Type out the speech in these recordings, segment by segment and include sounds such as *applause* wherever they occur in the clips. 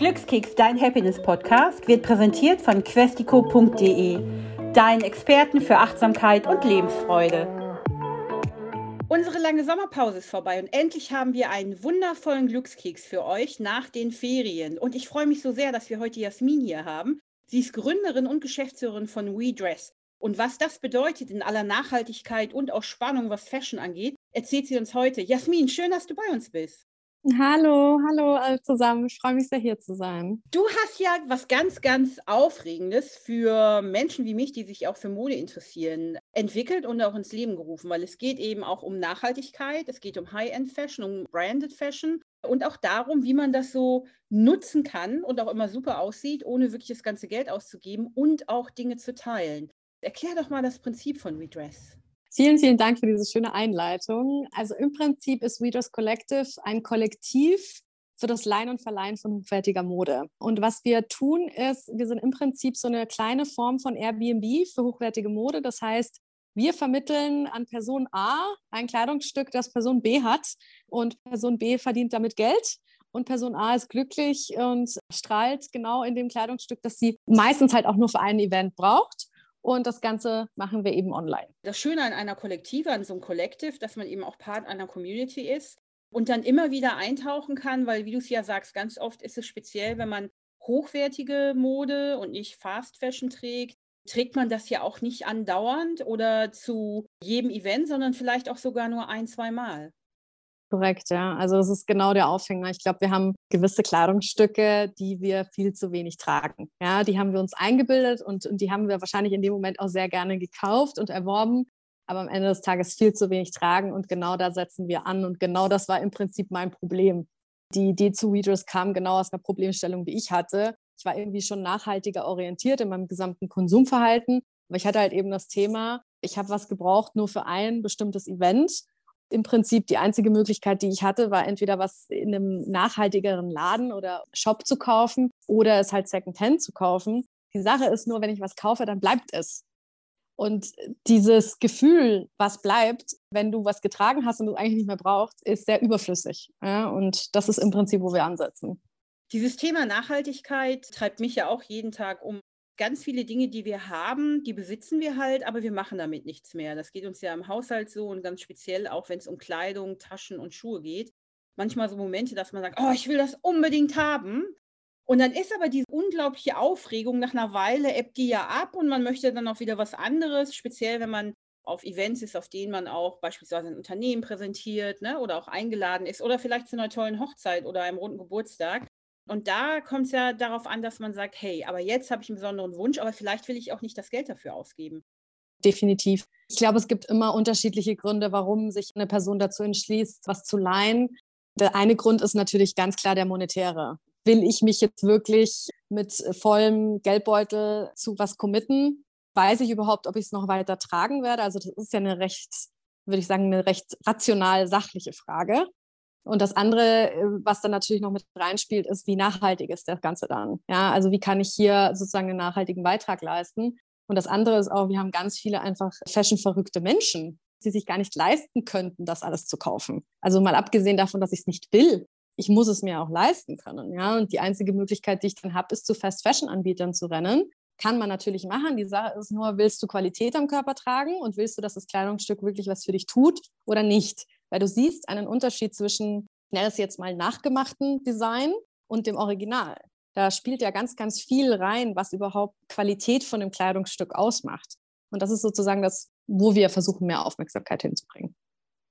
Glückskeks, dein Happiness-Podcast, wird präsentiert von questico.de, deinen Experten für Achtsamkeit und Lebensfreude. Unsere lange Sommerpause ist vorbei und endlich haben wir einen wundervollen Glückskeks für euch nach den Ferien. Und ich freue mich so sehr, dass wir heute Jasmin hier haben. Sie ist Gründerin und Geschäftsführerin von WeDress. Und was das bedeutet in aller Nachhaltigkeit und auch Spannung, was Fashion angeht, erzählt sie uns heute. Jasmin, schön, dass du bei uns bist. Hallo, hallo alle zusammen. Ich freue mich sehr, hier zu sein. Du hast ja was ganz, ganz Aufregendes für Menschen wie mich, die sich auch für Mode interessieren, entwickelt und auch ins Leben gerufen, weil es geht eben auch um Nachhaltigkeit, es geht um High-End-Fashion, um Branded Fashion und auch darum, wie man das so nutzen kann und auch immer super aussieht, ohne wirklich das ganze Geld auszugeben und auch Dinge zu teilen. Erklär doch mal das Prinzip von Redress. Vielen, vielen Dank für diese schöne Einleitung. Also im Prinzip ist Readers Collective ein Kollektiv für das Leihen und Verleihen von hochwertiger Mode. Und was wir tun ist, wir sind im Prinzip so eine kleine Form von Airbnb für hochwertige Mode. Das heißt, wir vermitteln an Person A ein Kleidungsstück, das Person B hat und Person B verdient damit Geld und Person A ist glücklich und strahlt genau in dem Kleidungsstück, das sie meistens halt auch nur für ein Event braucht. Und das Ganze machen wir eben online. Das Schöne an einer Kollektive, an so einem Collective, dass man eben auch Part einer Community ist und dann immer wieder eintauchen kann, weil, wie du es ja sagst, ganz oft ist es speziell, wenn man hochwertige Mode und nicht Fast Fashion trägt, trägt man das ja auch nicht andauernd oder zu jedem Event, sondern vielleicht auch sogar nur ein, zwei Mal. Korrekt, ja. Also das ist genau der Aufhänger. Ich glaube, wir haben gewisse Kleidungsstücke, die wir viel zu wenig tragen. Ja, die haben wir uns eingebildet und, und die haben wir wahrscheinlich in dem Moment auch sehr gerne gekauft und erworben, aber am Ende des Tages viel zu wenig tragen und genau da setzen wir an und genau das war im Prinzip mein Problem. Die Idee zu Weedress kam genau aus einer Problemstellung, die ich hatte. Ich war irgendwie schon nachhaltiger orientiert in meinem gesamten Konsumverhalten, aber ich hatte halt eben das Thema, ich habe was gebraucht nur für ein bestimmtes Event im Prinzip die einzige Möglichkeit, die ich hatte, war entweder was in einem nachhaltigeren Laden oder Shop zu kaufen oder es halt Secondhand zu kaufen. Die Sache ist nur, wenn ich was kaufe, dann bleibt es. Und dieses Gefühl, was bleibt, wenn du was getragen hast und du eigentlich nicht mehr brauchst, ist sehr überflüssig. Ja? Und das ist im Prinzip, wo wir ansetzen. Dieses Thema Nachhaltigkeit treibt mich ja auch jeden Tag um ganz viele Dinge, die wir haben, die besitzen wir halt, aber wir machen damit nichts mehr. Das geht uns ja im Haushalt so und ganz speziell auch, wenn es um Kleidung, Taschen und Schuhe geht. Manchmal so Momente, dass man sagt, oh, ich will das unbedingt haben. Und dann ist aber diese unglaubliche Aufregung nach einer Weile, ebbt die ja ab und man möchte dann auch wieder was anderes, speziell wenn man auf Events ist, auf denen man auch beispielsweise ein Unternehmen präsentiert ne, oder auch eingeladen ist oder vielleicht zu einer tollen Hochzeit oder einem runden Geburtstag. Und da kommt es ja darauf an, dass man sagt, hey, aber jetzt habe ich einen besonderen Wunsch, aber vielleicht will ich auch nicht das Geld dafür ausgeben. Definitiv. Ich glaube, es gibt immer unterschiedliche Gründe, warum sich eine Person dazu entschließt, was zu leihen. Der eine Grund ist natürlich ganz klar der monetäre. Will ich mich jetzt wirklich mit vollem Geldbeutel zu was committen? Weiß ich überhaupt, ob ich es noch weiter tragen werde? Also das ist ja eine recht, würde ich sagen, eine recht rational sachliche Frage. Und das andere, äh, was dann natürlich noch mit reinspielt, ist, wie nachhaltig ist das Ganze dann? Ja, also wie kann ich hier sozusagen einen nachhaltigen Beitrag leisten? Und das andere ist auch, wir haben ganz viele einfach fashionverrückte Menschen, die sich gar nicht leisten könnten, das alles zu kaufen. Also mal abgesehen davon, dass ich es nicht will. Ich muss es mir auch leisten können. Ja, und die einzige Möglichkeit, die ich dann habe, ist zu Fast-Fashion-Anbietern zu rennen. Kann man natürlich machen. Die Sache ist nur, willst du Qualität am Körper tragen und willst du, dass das Kleidungsstück wirklich was für dich tut oder nicht? Weil du siehst einen Unterschied zwischen, ich nenne es jetzt mal nachgemachten Design und dem Original. Da spielt ja ganz, ganz viel rein, was überhaupt Qualität von dem Kleidungsstück ausmacht. Und das ist sozusagen das, wo wir versuchen, mehr Aufmerksamkeit hinzubringen.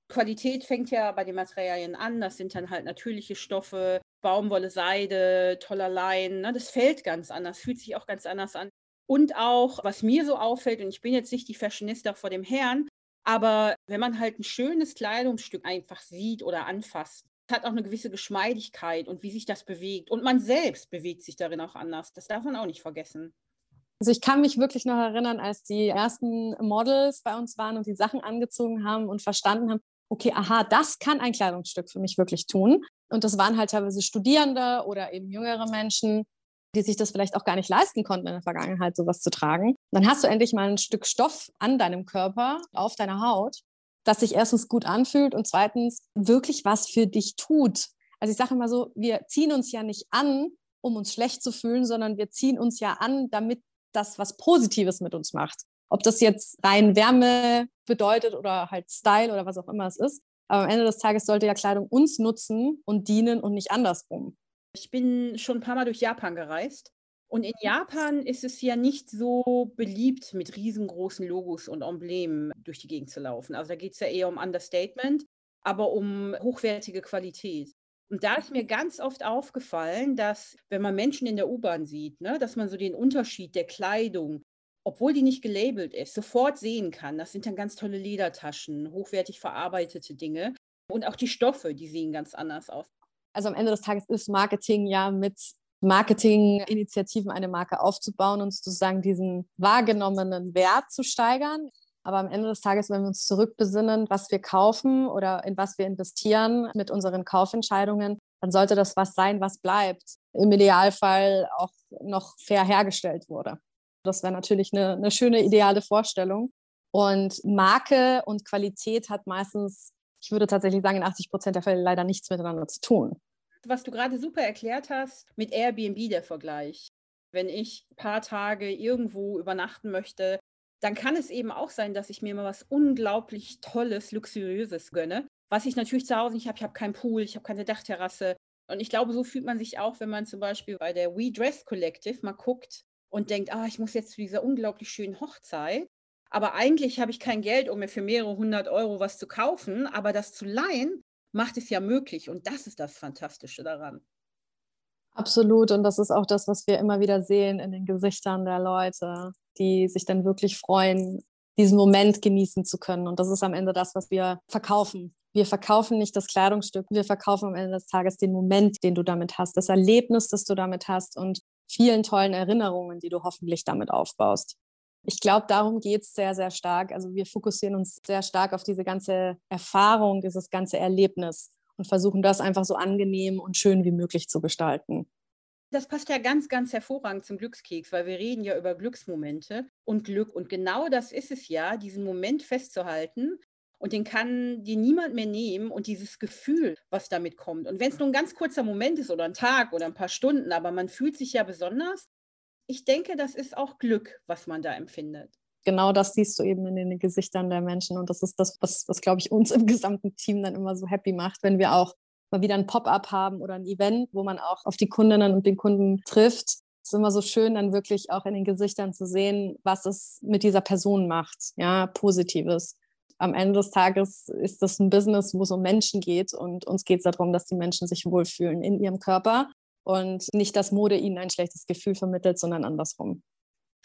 Qualität fängt ja bei den Materialien an. Das sind dann halt natürliche Stoffe, Baumwolle, Seide, toller Lein. Ne? Das fällt ganz anders, fühlt sich auch ganz anders an. Und auch, was mir so auffällt, und ich bin jetzt nicht die Fashionista vor dem Herrn, aber wenn man halt ein schönes Kleidungsstück einfach sieht oder anfasst, hat auch eine gewisse Geschmeidigkeit und wie sich das bewegt. Und man selbst bewegt sich darin auch anders. Das darf man auch nicht vergessen. Also ich kann mich wirklich noch erinnern, als die ersten Models bei uns waren und die Sachen angezogen haben und verstanden haben, okay, aha, das kann ein Kleidungsstück für mich wirklich tun. Und das waren halt teilweise Studierende oder eben jüngere Menschen, die sich das vielleicht auch gar nicht leisten konnten in der Vergangenheit, sowas zu tragen. Dann hast du endlich mal ein Stück Stoff an deinem Körper, auf deiner Haut, das sich erstens gut anfühlt und zweitens wirklich was für dich tut. Also ich sage immer so, wir ziehen uns ja nicht an, um uns schlecht zu fühlen, sondern wir ziehen uns ja an, damit das was Positives mit uns macht. Ob das jetzt rein Wärme bedeutet oder halt Style oder was auch immer es ist. Aber am Ende des Tages sollte ja Kleidung uns nutzen und dienen und nicht andersrum. Ich bin schon ein paar Mal durch Japan gereist. Und in Japan ist es ja nicht so beliebt, mit riesengroßen Logos und Emblemen durch die Gegend zu laufen. Also da geht es ja eher um Understatement, aber um hochwertige Qualität. Und da ist mir ganz oft aufgefallen, dass wenn man Menschen in der U-Bahn sieht, ne, dass man so den Unterschied der Kleidung, obwohl die nicht gelabelt ist, sofort sehen kann. Das sind dann ganz tolle Ledertaschen, hochwertig verarbeitete Dinge. Und auch die Stoffe, die sehen ganz anders aus. Also am Ende des Tages ist Marketing ja mit Marketinginitiativen eine Marke aufzubauen und sozusagen diesen wahrgenommenen Wert zu steigern. Aber am Ende des Tages, wenn wir uns zurückbesinnen, was wir kaufen oder in was wir investieren mit unseren Kaufentscheidungen, dann sollte das was sein, was bleibt. Im Idealfall auch noch fair hergestellt wurde. Das wäre natürlich eine, eine schöne, ideale Vorstellung. Und Marke und Qualität hat meistens, ich würde tatsächlich sagen, in 80 Prozent der Fälle leider nichts miteinander zu tun. Was du gerade super erklärt hast, mit Airbnb der Vergleich. Wenn ich ein paar Tage irgendwo übernachten möchte, dann kann es eben auch sein, dass ich mir mal was unglaublich Tolles, Luxuriöses gönne, was ich natürlich zu Hause nicht habe. Ich habe keinen Pool, ich habe keine Dachterrasse. Und ich glaube, so fühlt man sich auch, wenn man zum Beispiel bei der We Dress Collective mal guckt und denkt, ah, ich muss jetzt zu dieser unglaublich schönen Hochzeit. Aber eigentlich habe ich kein Geld, um mir für mehrere hundert Euro was zu kaufen. Aber das zu leihen, macht es ja möglich. Und das ist das Fantastische daran. Absolut. Und das ist auch das, was wir immer wieder sehen in den Gesichtern der Leute, die sich dann wirklich freuen, diesen Moment genießen zu können. Und das ist am Ende das, was wir verkaufen. Wir verkaufen nicht das Kleidungsstück, wir verkaufen am Ende des Tages den Moment, den du damit hast, das Erlebnis, das du damit hast und vielen tollen Erinnerungen, die du hoffentlich damit aufbaust. Ich glaube, darum geht es sehr, sehr stark. Also wir fokussieren uns sehr stark auf diese ganze Erfahrung, dieses ganze Erlebnis und versuchen das einfach so angenehm und schön wie möglich zu gestalten. Das passt ja ganz, ganz hervorragend zum Glückskeks, weil wir reden ja über Glücksmomente und Glück. Und genau das ist es ja, diesen Moment festzuhalten. Und den kann dir niemand mehr nehmen und dieses Gefühl, was damit kommt. Und wenn es nur ein ganz kurzer Moment ist oder ein Tag oder ein paar Stunden, aber man fühlt sich ja besonders, ich denke, das ist auch Glück, was man da empfindet genau das siehst du eben in den Gesichtern der Menschen. Und das ist das, was, was glaube ich, uns im gesamten Team dann immer so happy macht, wenn wir auch mal wieder ein Pop-up haben oder ein Event, wo man auch auf die Kundinnen und den Kunden trifft. Es ist immer so schön, dann wirklich auch in den Gesichtern zu sehen, was es mit dieser Person macht. Ja, Positives. Am Ende des Tages ist das ein Business, wo es um Menschen geht und uns geht es darum, dass die Menschen sich wohlfühlen in ihrem Körper und nicht, dass Mode ihnen ein schlechtes Gefühl vermittelt, sondern andersrum.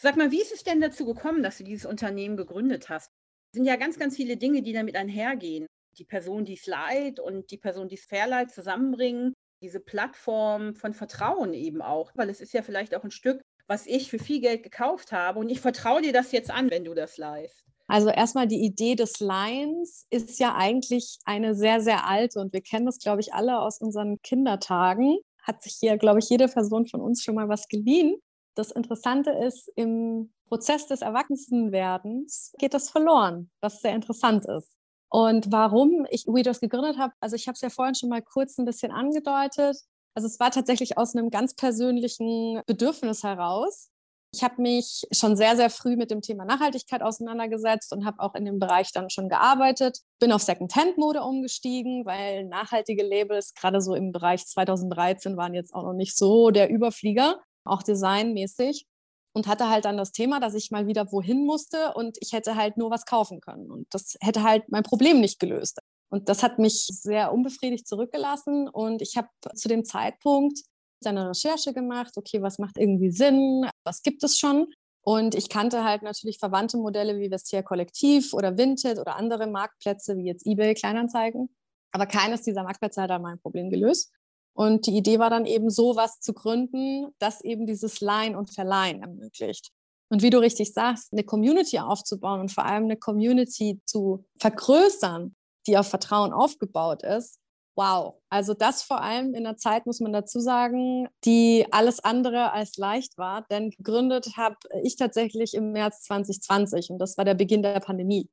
Sag mal, wie ist es denn dazu gekommen, dass du dieses Unternehmen gegründet hast? Es sind ja ganz, ganz viele Dinge, die damit einhergehen. Die Person, die es leiht und die Person, die es verleiht, zusammenbringen. Diese Plattform von Vertrauen eben auch, weil es ist ja vielleicht auch ein Stück, was ich für viel Geld gekauft habe und ich vertraue dir das jetzt an, wenn du das leihst. Also erstmal die Idee des Lions ist ja eigentlich eine sehr, sehr alte und wir kennen das, glaube ich, alle aus unseren Kindertagen. Hat sich hier, glaube ich, jede Person von uns schon mal was geliehen das Interessante ist, im Prozess des Erwachsenwerdens geht das verloren, was sehr interessant ist. Und warum ich WeDress gegründet habe, also ich habe es ja vorhin schon mal kurz ein bisschen angedeutet. Also es war tatsächlich aus einem ganz persönlichen Bedürfnis heraus. Ich habe mich schon sehr, sehr früh mit dem Thema Nachhaltigkeit auseinandergesetzt und habe auch in dem Bereich dann schon gearbeitet. Bin auf Secondhand-Mode umgestiegen, weil nachhaltige Labels gerade so im Bereich 2013 waren jetzt auch noch nicht so der Überflieger auch designmäßig. Und hatte halt dann das Thema, dass ich mal wieder wohin musste und ich hätte halt nur was kaufen können. Und das hätte halt mein Problem nicht gelöst. Und das hat mich sehr unbefriedigt zurückgelassen. Und ich habe zu dem Zeitpunkt eine Recherche gemacht, okay, was macht irgendwie Sinn, was gibt es schon? Und ich kannte halt natürlich verwandte Modelle wie Vestiaire Kollektiv oder Vinted oder andere Marktplätze wie jetzt eBay Kleinanzeigen. Aber keines dieser Marktplätze hat da mein Problem gelöst. Und die Idee war dann eben so was zu gründen, das eben dieses Leihen und Verleihen ermöglicht. Und wie du richtig sagst, eine Community aufzubauen und vor allem eine Community zu vergrößern, die auf Vertrauen aufgebaut ist, wow. Also das vor allem in einer Zeit, muss man dazu sagen, die alles andere als leicht war. Denn gegründet habe ich tatsächlich im März 2020 und das war der Beginn der Pandemie.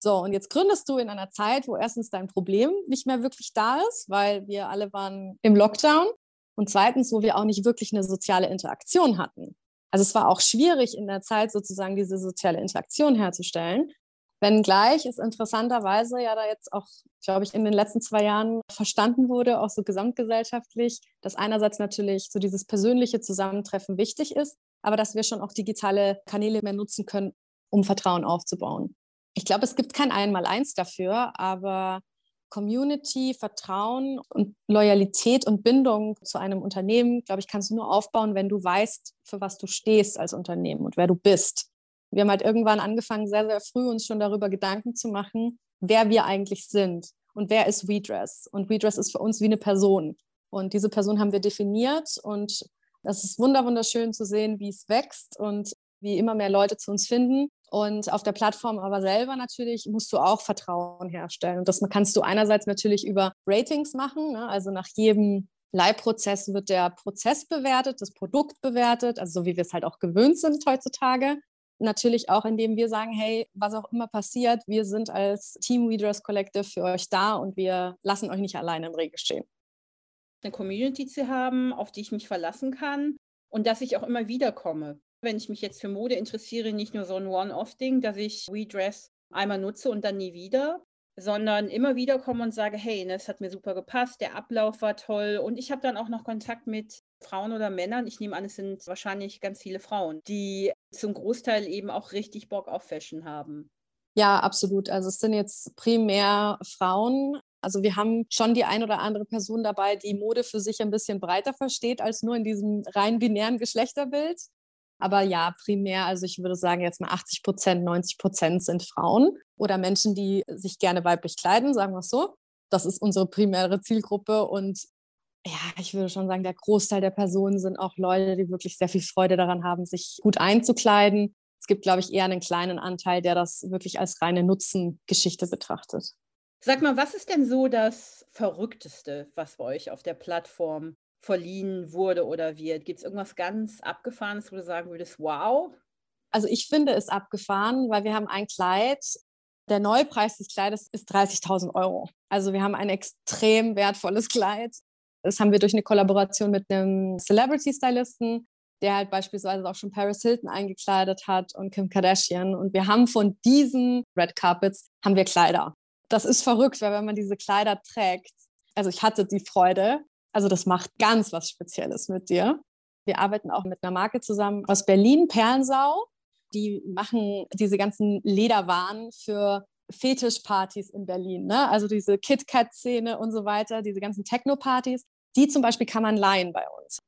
So, und jetzt gründest du in einer Zeit, wo erstens dein Problem nicht mehr wirklich da ist, weil wir alle waren im Lockdown. Und zweitens, wo wir auch nicht wirklich eine soziale Interaktion hatten. Also es war auch schwierig in der Zeit sozusagen diese soziale Interaktion herzustellen. Wenngleich es interessanterweise ja da jetzt auch, glaube ich, in den letzten zwei Jahren verstanden wurde, auch so gesamtgesellschaftlich, dass einerseits natürlich so dieses persönliche Zusammentreffen wichtig ist, aber dass wir schon auch digitale Kanäle mehr nutzen können, um Vertrauen aufzubauen. Ich glaube, es gibt kein Einmaleins dafür, aber Community, Vertrauen und Loyalität und Bindung zu einem Unternehmen, glaube ich, kannst du nur aufbauen, wenn du weißt, für was du stehst als Unternehmen und wer du bist. Wir haben halt irgendwann angefangen, sehr, sehr früh uns schon darüber Gedanken zu machen, wer wir eigentlich sind und wer ist WeDress. Und WeDress ist für uns wie eine Person. Und diese Person haben wir definiert und das ist wunderschön zu sehen, wie es wächst und wie immer mehr Leute zu uns finden. Und auf der Plattform aber selber natürlich musst du auch Vertrauen herstellen. Und das kannst du einerseits natürlich über Ratings machen. Ne? Also nach jedem Leihprozess wird der Prozess bewertet, das Produkt bewertet, also so wie wir es halt auch gewöhnt sind heutzutage. Natürlich auch, indem wir sagen, hey, was auch immer passiert, wir sind als Team Readers Collective für euch da und wir lassen euch nicht alleine im Regen stehen. Eine Community zu haben, auf die ich mich verlassen kann und dass ich auch immer wieder komme wenn ich mich jetzt für Mode interessiere, nicht nur so ein One-Off-Ding, dass ich Redress einmal nutze und dann nie wieder, sondern immer wieder komme und sage, hey, ne, es hat mir super gepasst, der Ablauf war toll und ich habe dann auch noch Kontakt mit Frauen oder Männern. Ich nehme an, es sind wahrscheinlich ganz viele Frauen, die zum Großteil eben auch richtig Bock auf Fashion haben. Ja, absolut. Also es sind jetzt primär Frauen. Also wir haben schon die ein oder andere Person dabei, die Mode für sich ein bisschen breiter versteht als nur in diesem rein binären Geschlechterbild. Aber ja, primär, also ich würde sagen, jetzt mal 80 Prozent, 90 Prozent sind Frauen oder Menschen, die sich gerne weiblich kleiden, sagen wir es so. Das ist unsere primäre Zielgruppe. Und ja, ich würde schon sagen, der Großteil der Personen sind auch Leute, die wirklich sehr viel Freude daran haben, sich gut einzukleiden. Es gibt, glaube ich, eher einen kleinen Anteil, der das wirklich als reine Nutzengeschichte betrachtet. Sag mal, was ist denn so das Verrückteste, was bei euch auf der Plattform verliehen wurde oder wird? Gibt es irgendwas ganz Abgefahrenes, wo du sagen würdest, wow? Also ich finde es abgefahren, weil wir haben ein Kleid, der Neupreis des Kleides ist 30.000 Euro. Also wir haben ein extrem wertvolles Kleid. Das haben wir durch eine Kollaboration mit einem Celebrity-Stylisten, der halt beispielsweise auch schon Paris Hilton eingekleidet hat und Kim Kardashian. Und wir haben von diesen Red Carpets haben wir Kleider. Das ist verrückt, weil wenn man diese Kleider trägt, also ich hatte die Freude, also das macht ganz was Spezielles mit dir. Wir arbeiten auch mit einer Marke zusammen aus Berlin, Perlensau. Die machen diese ganzen Lederwaren für Fetischpartys in Berlin. Ne? Also diese KitKat-Szene und so weiter, diese ganzen Techno-Partys. Die zum Beispiel kann man leihen bei uns.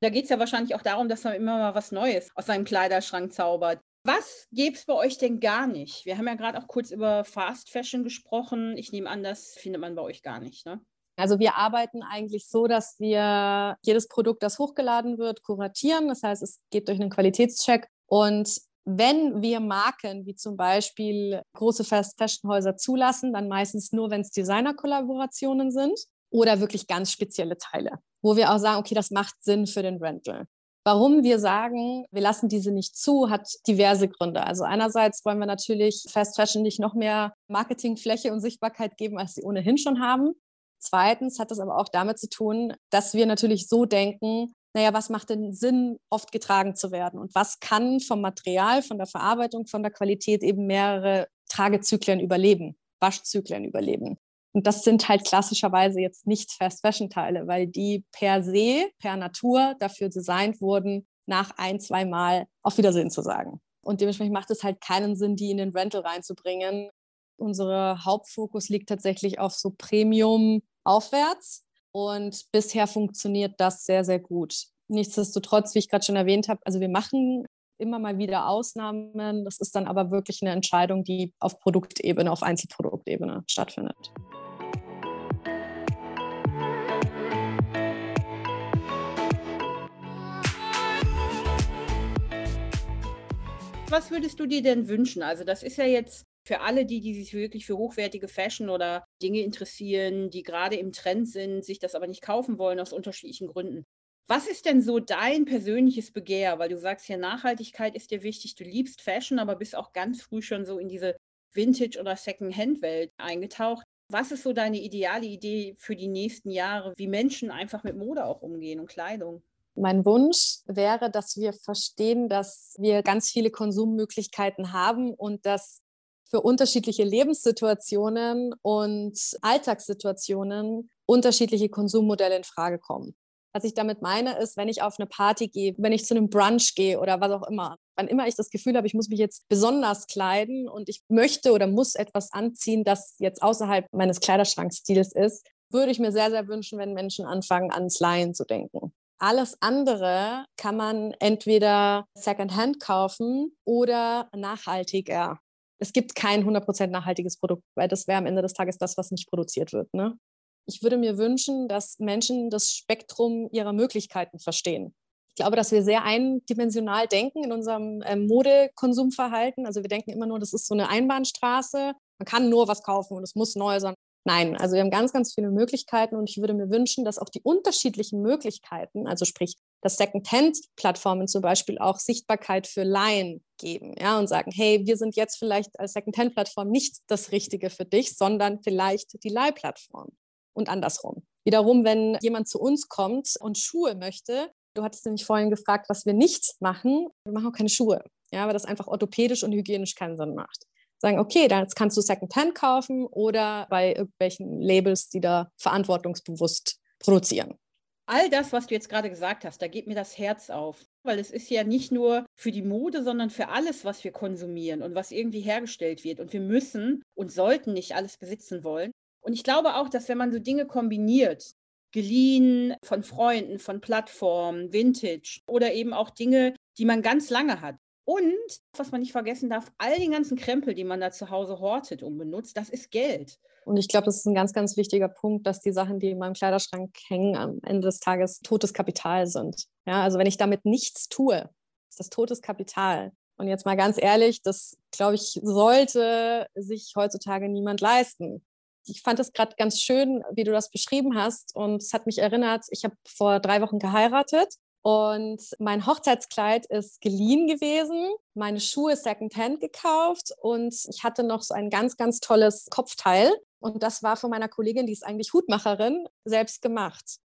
Da geht es ja wahrscheinlich auch darum, dass man immer mal was Neues aus seinem Kleiderschrank zaubert. Was gäbe es bei euch denn gar nicht? Wir haben ja gerade auch kurz über Fast Fashion gesprochen. Ich nehme an, das findet man bei euch gar nicht, ne? Also wir arbeiten eigentlich so, dass wir jedes Produkt, das hochgeladen wird, kuratieren. Das heißt, es geht durch einen Qualitätscheck. Und wenn wir Marken wie zum Beispiel große Fast-Fashion-Häuser zulassen, dann meistens nur, wenn es Designer-Kollaborationen sind oder wirklich ganz spezielle Teile, wo wir auch sagen, okay, das macht Sinn für den Rental. Warum wir sagen, wir lassen diese nicht zu, hat diverse Gründe. Also einerseits wollen wir natürlich Fast Fashion nicht noch mehr Marketingfläche und Sichtbarkeit geben, als sie ohnehin schon haben. Zweitens hat das aber auch damit zu tun, dass wir natürlich so denken, naja, was macht denn Sinn, oft getragen zu werden? Und was kann vom Material, von der Verarbeitung, von der Qualität eben mehrere Tragezyklen überleben, Waschzyklen überleben? Und das sind halt klassischerweise jetzt nicht Fast-Fashion-Teile, weil die per se, per Natur dafür designt wurden, nach ein, zwei Mal auf Wiedersehen zu sagen. Und dementsprechend macht es halt keinen Sinn, die in den Rental reinzubringen, unser Hauptfokus liegt tatsächlich auf so Premium aufwärts und bisher funktioniert das sehr, sehr gut. Nichtsdestotrotz, wie ich gerade schon erwähnt habe, also wir machen immer mal wieder Ausnahmen. Das ist dann aber wirklich eine Entscheidung, die auf Produktebene, auf Einzelproduktebene stattfindet. Was würdest du dir denn wünschen? Also das ist ja jetzt für alle die, die sich wirklich für hochwertige Fashion oder Dinge interessieren, die gerade im Trend sind, sich das aber nicht kaufen wollen aus unterschiedlichen Gründen. Was ist denn so dein persönliches Begehr? Weil du sagst ja, Nachhaltigkeit ist dir wichtig, du liebst Fashion, aber bist auch ganz früh schon so in diese Vintage- oder Second-Hand-Welt eingetaucht. Was ist so deine ideale Idee für die nächsten Jahre, wie Menschen einfach mit Mode auch umgehen und Kleidung? Mein Wunsch wäre, dass wir verstehen, dass wir ganz viele Konsummöglichkeiten haben und dass für unterschiedliche Lebenssituationen und Alltagssituationen unterschiedliche Konsummodelle in Frage kommen. Was ich damit meine, ist, wenn ich auf eine Party gehe, wenn ich zu einem Brunch gehe oder was auch immer, wann immer ich das Gefühl habe, ich muss mich jetzt besonders kleiden und ich möchte oder muss etwas anziehen, das jetzt außerhalb meines Kleiderschrankstils ist, würde ich mir sehr, sehr wünschen, wenn Menschen anfangen, ans Laien zu denken. Alles andere kann man entweder Secondhand kaufen oder nachhaltiger. Es gibt kein 100% nachhaltiges Produkt, weil das wäre am Ende des Tages das, was nicht produziert wird. Ne? Ich würde mir wünschen, dass Menschen das Spektrum ihrer Möglichkeiten verstehen. Ich glaube, dass wir sehr eindimensional denken in unserem ähm, Modekonsumverhalten. Also wir denken immer nur, das ist so eine Einbahnstraße. Man kann nur was kaufen und es muss neu sein. Nein, also wir haben ganz, ganz viele Möglichkeiten und ich würde mir wünschen, dass auch die unterschiedlichen Möglichkeiten, also sprich, dass Second-Hand-Plattformen zum Beispiel auch Sichtbarkeit für Laien geben, ja, und sagen, hey, wir sind jetzt vielleicht als Second-Hand-Plattform nicht das Richtige für dich, sondern vielleicht die Leihplattform und andersrum. Wiederum, wenn jemand zu uns kommt und Schuhe möchte, du hattest nämlich vorhin gefragt, was wir nicht machen, wir machen auch keine Schuhe, ja, weil das einfach orthopädisch und hygienisch keinen Sinn macht. Sagen, okay, dann kannst du Secondhand kaufen oder bei irgendwelchen Labels, die da verantwortungsbewusst produzieren. All das, was du jetzt gerade gesagt hast, da geht mir das Herz auf, weil es ist ja nicht nur für die Mode, sondern für alles, was wir konsumieren und was irgendwie hergestellt wird. Und wir müssen und sollten nicht alles besitzen wollen. Und ich glaube auch, dass wenn man so Dinge kombiniert, geliehen von Freunden, von Plattformen, Vintage oder eben auch Dinge, die man ganz lange hat. Und, was man nicht vergessen darf, all den ganzen Krempel, die man da zu Hause hortet und benutzt, das ist Geld. Und ich glaube, das ist ein ganz, ganz wichtiger Punkt, dass die Sachen, die in meinem Kleiderschrank hängen, am Ende des Tages totes Kapital sind. Ja, also wenn ich damit nichts tue, ist das totes Kapital. Und jetzt mal ganz ehrlich, das, glaube ich, sollte sich heutzutage niemand leisten ich fand es gerade ganz schön, wie du das beschrieben hast. Und es hat mich erinnert, ich habe vor drei Wochen geheiratet und mein Hochzeitskleid ist geliehen gewesen, meine Schuhe secondhand gekauft und ich hatte noch so ein ganz, ganz tolles Kopfteil. Und das war von meiner Kollegin, die ist eigentlich Hutmacherin, selbst gemacht.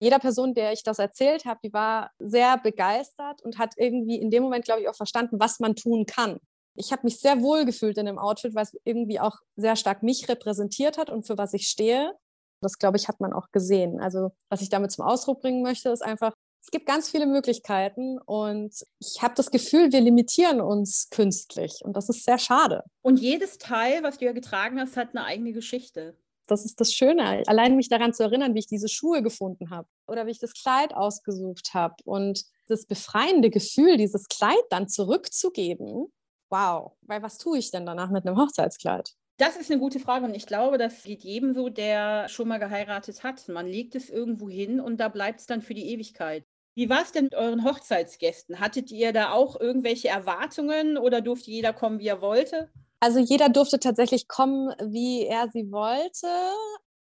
Jeder Person, der ich das erzählt habe, die war sehr begeistert und hat irgendwie in dem Moment, glaube ich, auch verstanden, was man tun kann ich habe mich sehr wohl gefühlt in dem Outfit, weil es irgendwie auch sehr stark mich repräsentiert hat und für was ich stehe. Das, glaube ich, hat man auch gesehen. Also, was ich damit zum Ausdruck bringen möchte, ist einfach, es gibt ganz viele Möglichkeiten und ich habe das Gefühl, wir limitieren uns künstlich und das ist sehr schade. Und jedes Teil, was du ja getragen hast, hat eine eigene Geschichte. Das ist das Schöne. Allein mich daran zu erinnern, wie ich diese Schuhe gefunden habe oder wie ich das Kleid ausgesucht habe und das befreiende Gefühl, dieses Kleid dann zurückzugeben, wow, weil was tue ich denn danach mit einem Hochzeitskleid? Das ist eine gute Frage und ich glaube, das geht jedem so, der schon mal geheiratet hat. Man legt es irgendwo hin und da bleibt es dann für die Ewigkeit. Wie war es denn mit euren Hochzeitsgästen? Hattet ihr da auch irgendwelche Erwartungen oder durfte jeder kommen, wie er wollte? Also jeder durfte tatsächlich kommen, wie er sie wollte.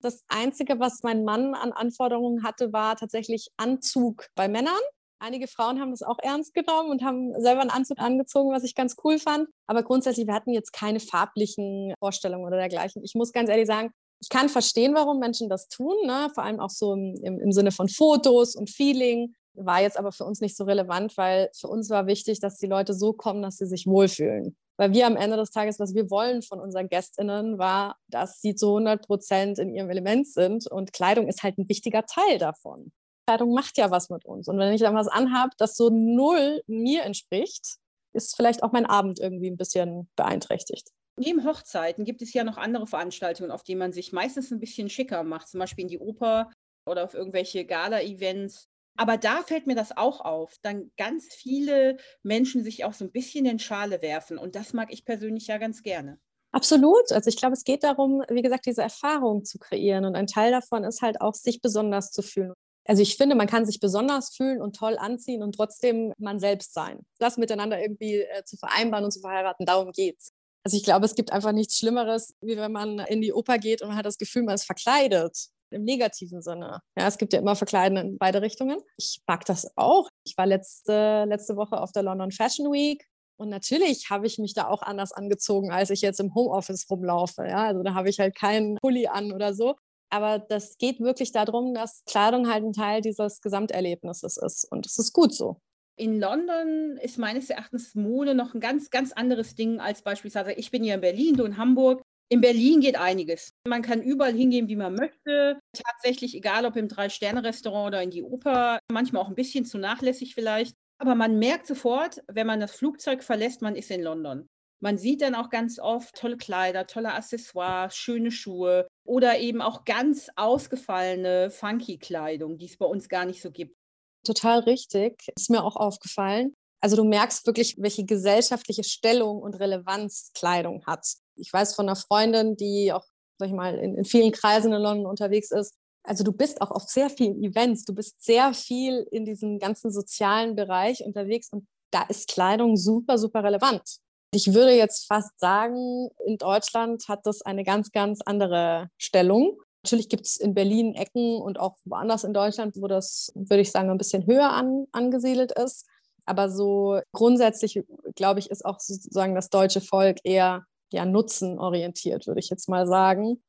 Das Einzige, was mein Mann an Anforderungen hatte, war tatsächlich Anzug bei Männern. Einige Frauen haben das auch ernst genommen und haben selber einen Anzug angezogen, was ich ganz cool fand. Aber grundsätzlich, wir hatten jetzt keine farblichen Vorstellungen oder dergleichen. Ich muss ganz ehrlich sagen, ich kann verstehen, warum Menschen das tun, ne? vor allem auch so im, im, im Sinne von Fotos und Feeling. War jetzt aber für uns nicht so relevant, weil für uns war wichtig, dass die Leute so kommen, dass sie sich wohlfühlen. Weil wir am Ende des Tages, was wir wollen von unseren GästInnen, war, dass sie zu 100 Prozent in ihrem Element sind. Und Kleidung ist halt ein wichtiger Teil davon. Kleidung macht ja was mit uns. Und wenn ich dann was anhabe, das so null mir entspricht, ist vielleicht auch mein Abend irgendwie ein bisschen beeinträchtigt. Neben Hochzeiten gibt es ja noch andere Veranstaltungen, auf die man sich meistens ein bisschen schicker macht, zum Beispiel in die Oper oder auf irgendwelche Gala-Events. Aber da fällt mir das auch auf, dann ganz viele Menschen sich auch so ein bisschen in Schale werfen. Und das mag ich persönlich ja ganz gerne. Absolut. Also ich glaube, es geht darum, wie gesagt, diese Erfahrung zu kreieren. Und ein Teil davon ist halt auch, sich besonders zu fühlen also ich finde, man kann sich besonders fühlen und toll anziehen und trotzdem man selbst sein. Das miteinander irgendwie äh, zu vereinbaren und zu verheiraten, darum geht's. Also ich glaube, es gibt einfach nichts Schlimmeres, wie wenn man in die Oper geht und man hat das Gefühl, man ist verkleidet. Im negativen Sinne. Ja, es gibt ja immer Verkleiden in beide Richtungen. Ich mag das auch. Ich war letzte, letzte Woche auf der London Fashion Week Und natürlich habe ich mich da auch anders angezogen, als ich jetzt im Homeoffice rumlaufe. Ja? Also da habe ich halt keinen Pulli an oder so. Aber das geht wirklich darum, dass Kleidung halt ein Teil dieses Gesamterlebnisses ist. Und das ist gut so. In London ist meines Erachtens Mode noch ein ganz, ganz anderes Ding als beispielsweise, ich bin hier in Berlin, du in Hamburg. In Berlin geht einiges. Man kann überall hingehen, wie man möchte. Tatsächlich, egal ob im Drei-Sterne-Restaurant oder in die Oper, manchmal auch ein bisschen zu nachlässig vielleicht. Aber man merkt sofort, wenn man das Flugzeug verlässt, man ist in London. Man sieht dann auch ganz oft tolle Kleider, tolle Accessoires, schöne Schuhe oder eben auch ganz ausgefallene, funky Kleidung, die es bei uns gar nicht so gibt. Total richtig. Ist mir auch aufgefallen. Also du merkst wirklich, welche gesellschaftliche Stellung und Relevanz Kleidung hat. Ich weiß von einer Freundin, die auch, sag ich mal, in, in vielen Kreisen in London unterwegs ist. Also du bist auch auf sehr vielen Events, du bist sehr viel in diesem ganzen sozialen Bereich unterwegs und da ist Kleidung super, super relevant. Ich würde jetzt fast sagen, in Deutschland hat das eine ganz, ganz andere Stellung. Natürlich gibt es in Berlin Ecken und auch woanders in Deutschland, wo das, würde ich sagen, ein bisschen höher an, angesiedelt ist. Aber so grundsätzlich, glaube ich, ist auch sozusagen das deutsche Volk eher ja, nutzenorientiert, würde ich jetzt mal sagen.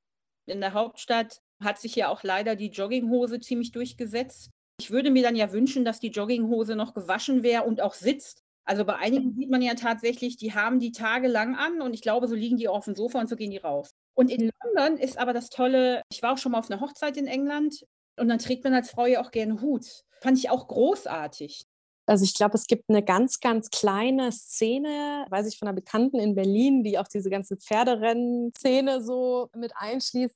In der Hauptstadt hat sich ja auch leider die Jogginghose ziemlich durchgesetzt. Ich würde mir dann ja wünschen, dass die Jogginghose noch gewaschen wäre und auch sitzt. Also bei einigen sieht man ja tatsächlich, die haben die tagelang an und ich glaube, so liegen die auf dem Sofa und so gehen die raus. Und in London ist aber das Tolle, ich war auch schon mal auf einer Hochzeit in England und dann trägt man als Frau ja auch gerne Hut. Fand ich auch großartig. Also ich glaube, es gibt eine ganz, ganz kleine Szene, weiß ich von einer Bekannten in Berlin, die auch diese ganze Pferderennen-Szene so mit einschließt.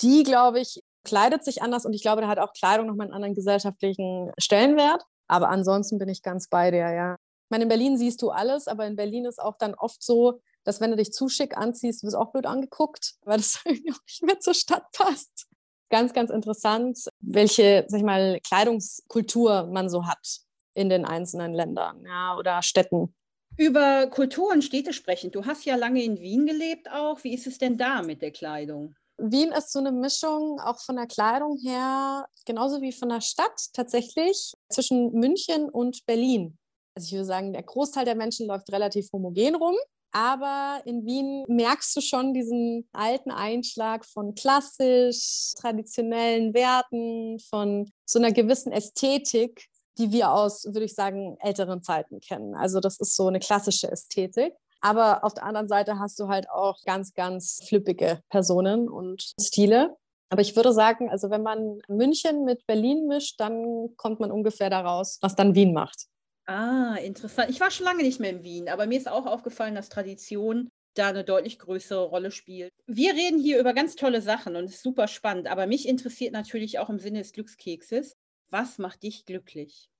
Die, glaube ich, kleidet sich anders und ich glaube, da hat auch Kleidung nochmal einen anderen gesellschaftlichen Stellenwert. Aber ansonsten bin ich ganz bei dir, ja. Ich meine, in Berlin siehst du alles, aber in Berlin ist auch dann oft so, dass wenn du dich zu schick anziehst, wirst du auch blöd angeguckt, weil das *laughs* irgendwie auch nicht mehr zur Stadt passt. Ganz, ganz interessant, welche, sag ich mal, Kleidungskultur man so hat in den einzelnen Ländern ja, oder Städten. Über Kultur und Städte sprechen. Du hast ja lange in Wien gelebt auch. Wie ist es denn da mit der Kleidung? Wien ist so eine Mischung auch von der Kleidung her, genauso wie von der Stadt tatsächlich, zwischen München und Berlin. Also ich würde sagen, der Großteil der Menschen läuft relativ homogen rum. Aber in Wien merkst du schon diesen alten Einschlag von klassisch, traditionellen Werten, von so einer gewissen Ästhetik, die wir aus, würde ich sagen, älteren Zeiten kennen. Also das ist so eine klassische Ästhetik. Aber auf der anderen Seite hast du halt auch ganz, ganz flippige Personen und Stile. Aber ich würde sagen, also wenn man München mit Berlin mischt, dann kommt man ungefähr daraus, was dann Wien macht. Ah, interessant. Ich war schon lange nicht mehr in Wien, aber mir ist auch aufgefallen, dass Tradition da eine deutlich größere Rolle spielt. Wir reden hier über ganz tolle Sachen und es ist super spannend, aber mich interessiert natürlich auch im Sinne des Glückskekses, was macht dich glücklich?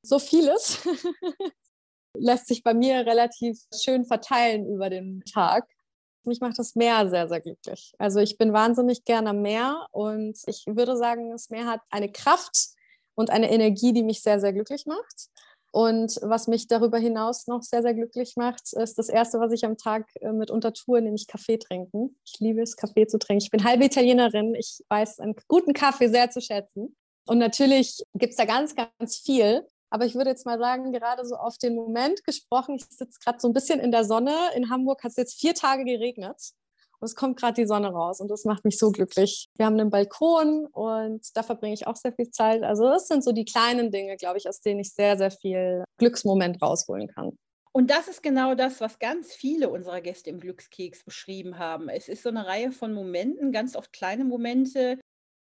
So vieles *laughs* lässt sich bei mir relativ schön verteilen über den Tag. Mich macht das Meer sehr, sehr glücklich. Also ich bin wahnsinnig gerne am Meer und ich würde sagen, das Meer hat eine Kraft und eine Energie, die mich sehr, sehr glücklich macht. Und was mich darüber hinaus noch sehr, sehr glücklich macht, ist das Erste, was ich am Tag äh, mitunter tue, nämlich Kaffee trinken. Ich liebe es, Kaffee zu trinken. Ich bin halbe Italienerin. Ich weiß einen guten Kaffee sehr zu schätzen. Und natürlich gibt es da ganz, ganz viel. Aber ich würde jetzt mal sagen, gerade so auf den Moment gesprochen, ich sitze gerade so ein bisschen in der Sonne. In Hamburg hat es jetzt vier Tage geregnet. Und es kommt gerade die Sonne raus und das macht mich so glücklich. Wir haben einen Balkon und da verbringe ich auch sehr viel Zeit. Also das sind so die kleinen Dinge, glaube ich, aus denen ich sehr, sehr viel Glücksmoment rausholen kann. Und das ist genau das, was ganz viele unserer Gäste im Glückskeks beschrieben haben. Es ist so eine Reihe von Momenten, ganz oft kleine Momente,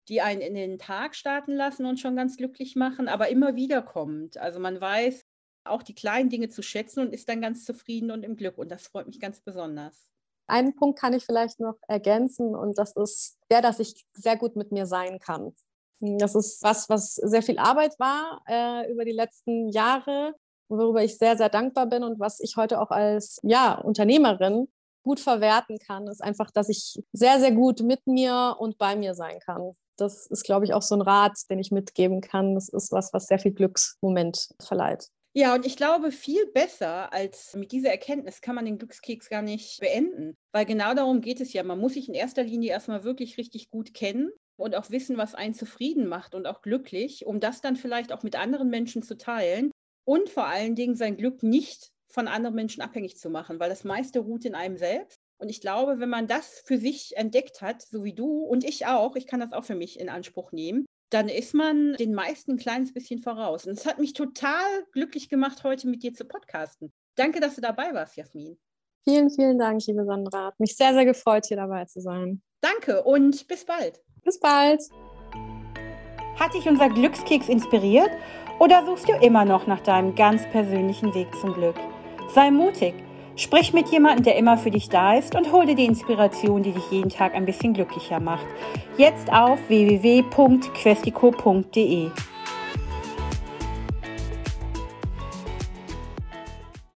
die einen in den Tag starten lassen und schon ganz glücklich machen, aber immer wieder kommt. Also man weiß auch die kleinen Dinge zu schätzen und ist dann ganz zufrieden und im Glück. Und das freut mich ganz besonders. Einen Punkt kann ich vielleicht noch ergänzen und das ist der, dass ich sehr gut mit mir sein kann. Das ist was, was sehr viel Arbeit war äh, über die letzten Jahre, worüber ich sehr, sehr dankbar bin und was ich heute auch als ja, Unternehmerin gut verwerten kann, ist einfach, dass ich sehr, sehr gut mit mir und bei mir sein kann das ist, glaube ich, auch so ein Rat, den ich mitgeben kann. Das ist was, was sehr viel Glücksmoment verleiht. Ja, und ich glaube, viel besser als mit dieser Erkenntnis kann man den Glückskeks gar nicht beenden, weil genau darum geht es ja. Man muss sich in erster Linie erstmal wirklich richtig gut kennen und auch wissen, was einen zufrieden macht und auch glücklich, um das dann vielleicht auch mit anderen Menschen zu teilen und vor allen Dingen sein Glück nicht von anderen Menschen abhängig zu machen, weil das meiste ruht in einem selbst. Und ich glaube, wenn man das für sich entdeckt hat, so wie du und ich auch, ich kann das auch für mich in Anspruch nehmen, dann ist man den meisten ein kleines bisschen voraus. Und es hat mich total glücklich gemacht, heute mit dir zu podcasten. Danke, dass du dabei warst, Jasmin. Vielen, vielen Dank, liebe Sandra. Hat mich sehr, sehr gefreut, hier dabei zu sein. Danke und bis bald. Bis bald. Hat dich unser Glückskeks inspiriert oder suchst du immer noch nach deinem ganz persönlichen Weg zum Glück? Sei mutig. Sprich mit jemandem, der immer für dich da ist und hol dir die Inspiration, die dich jeden Tag ein bisschen glücklicher macht. Jetzt auf www.questico.de.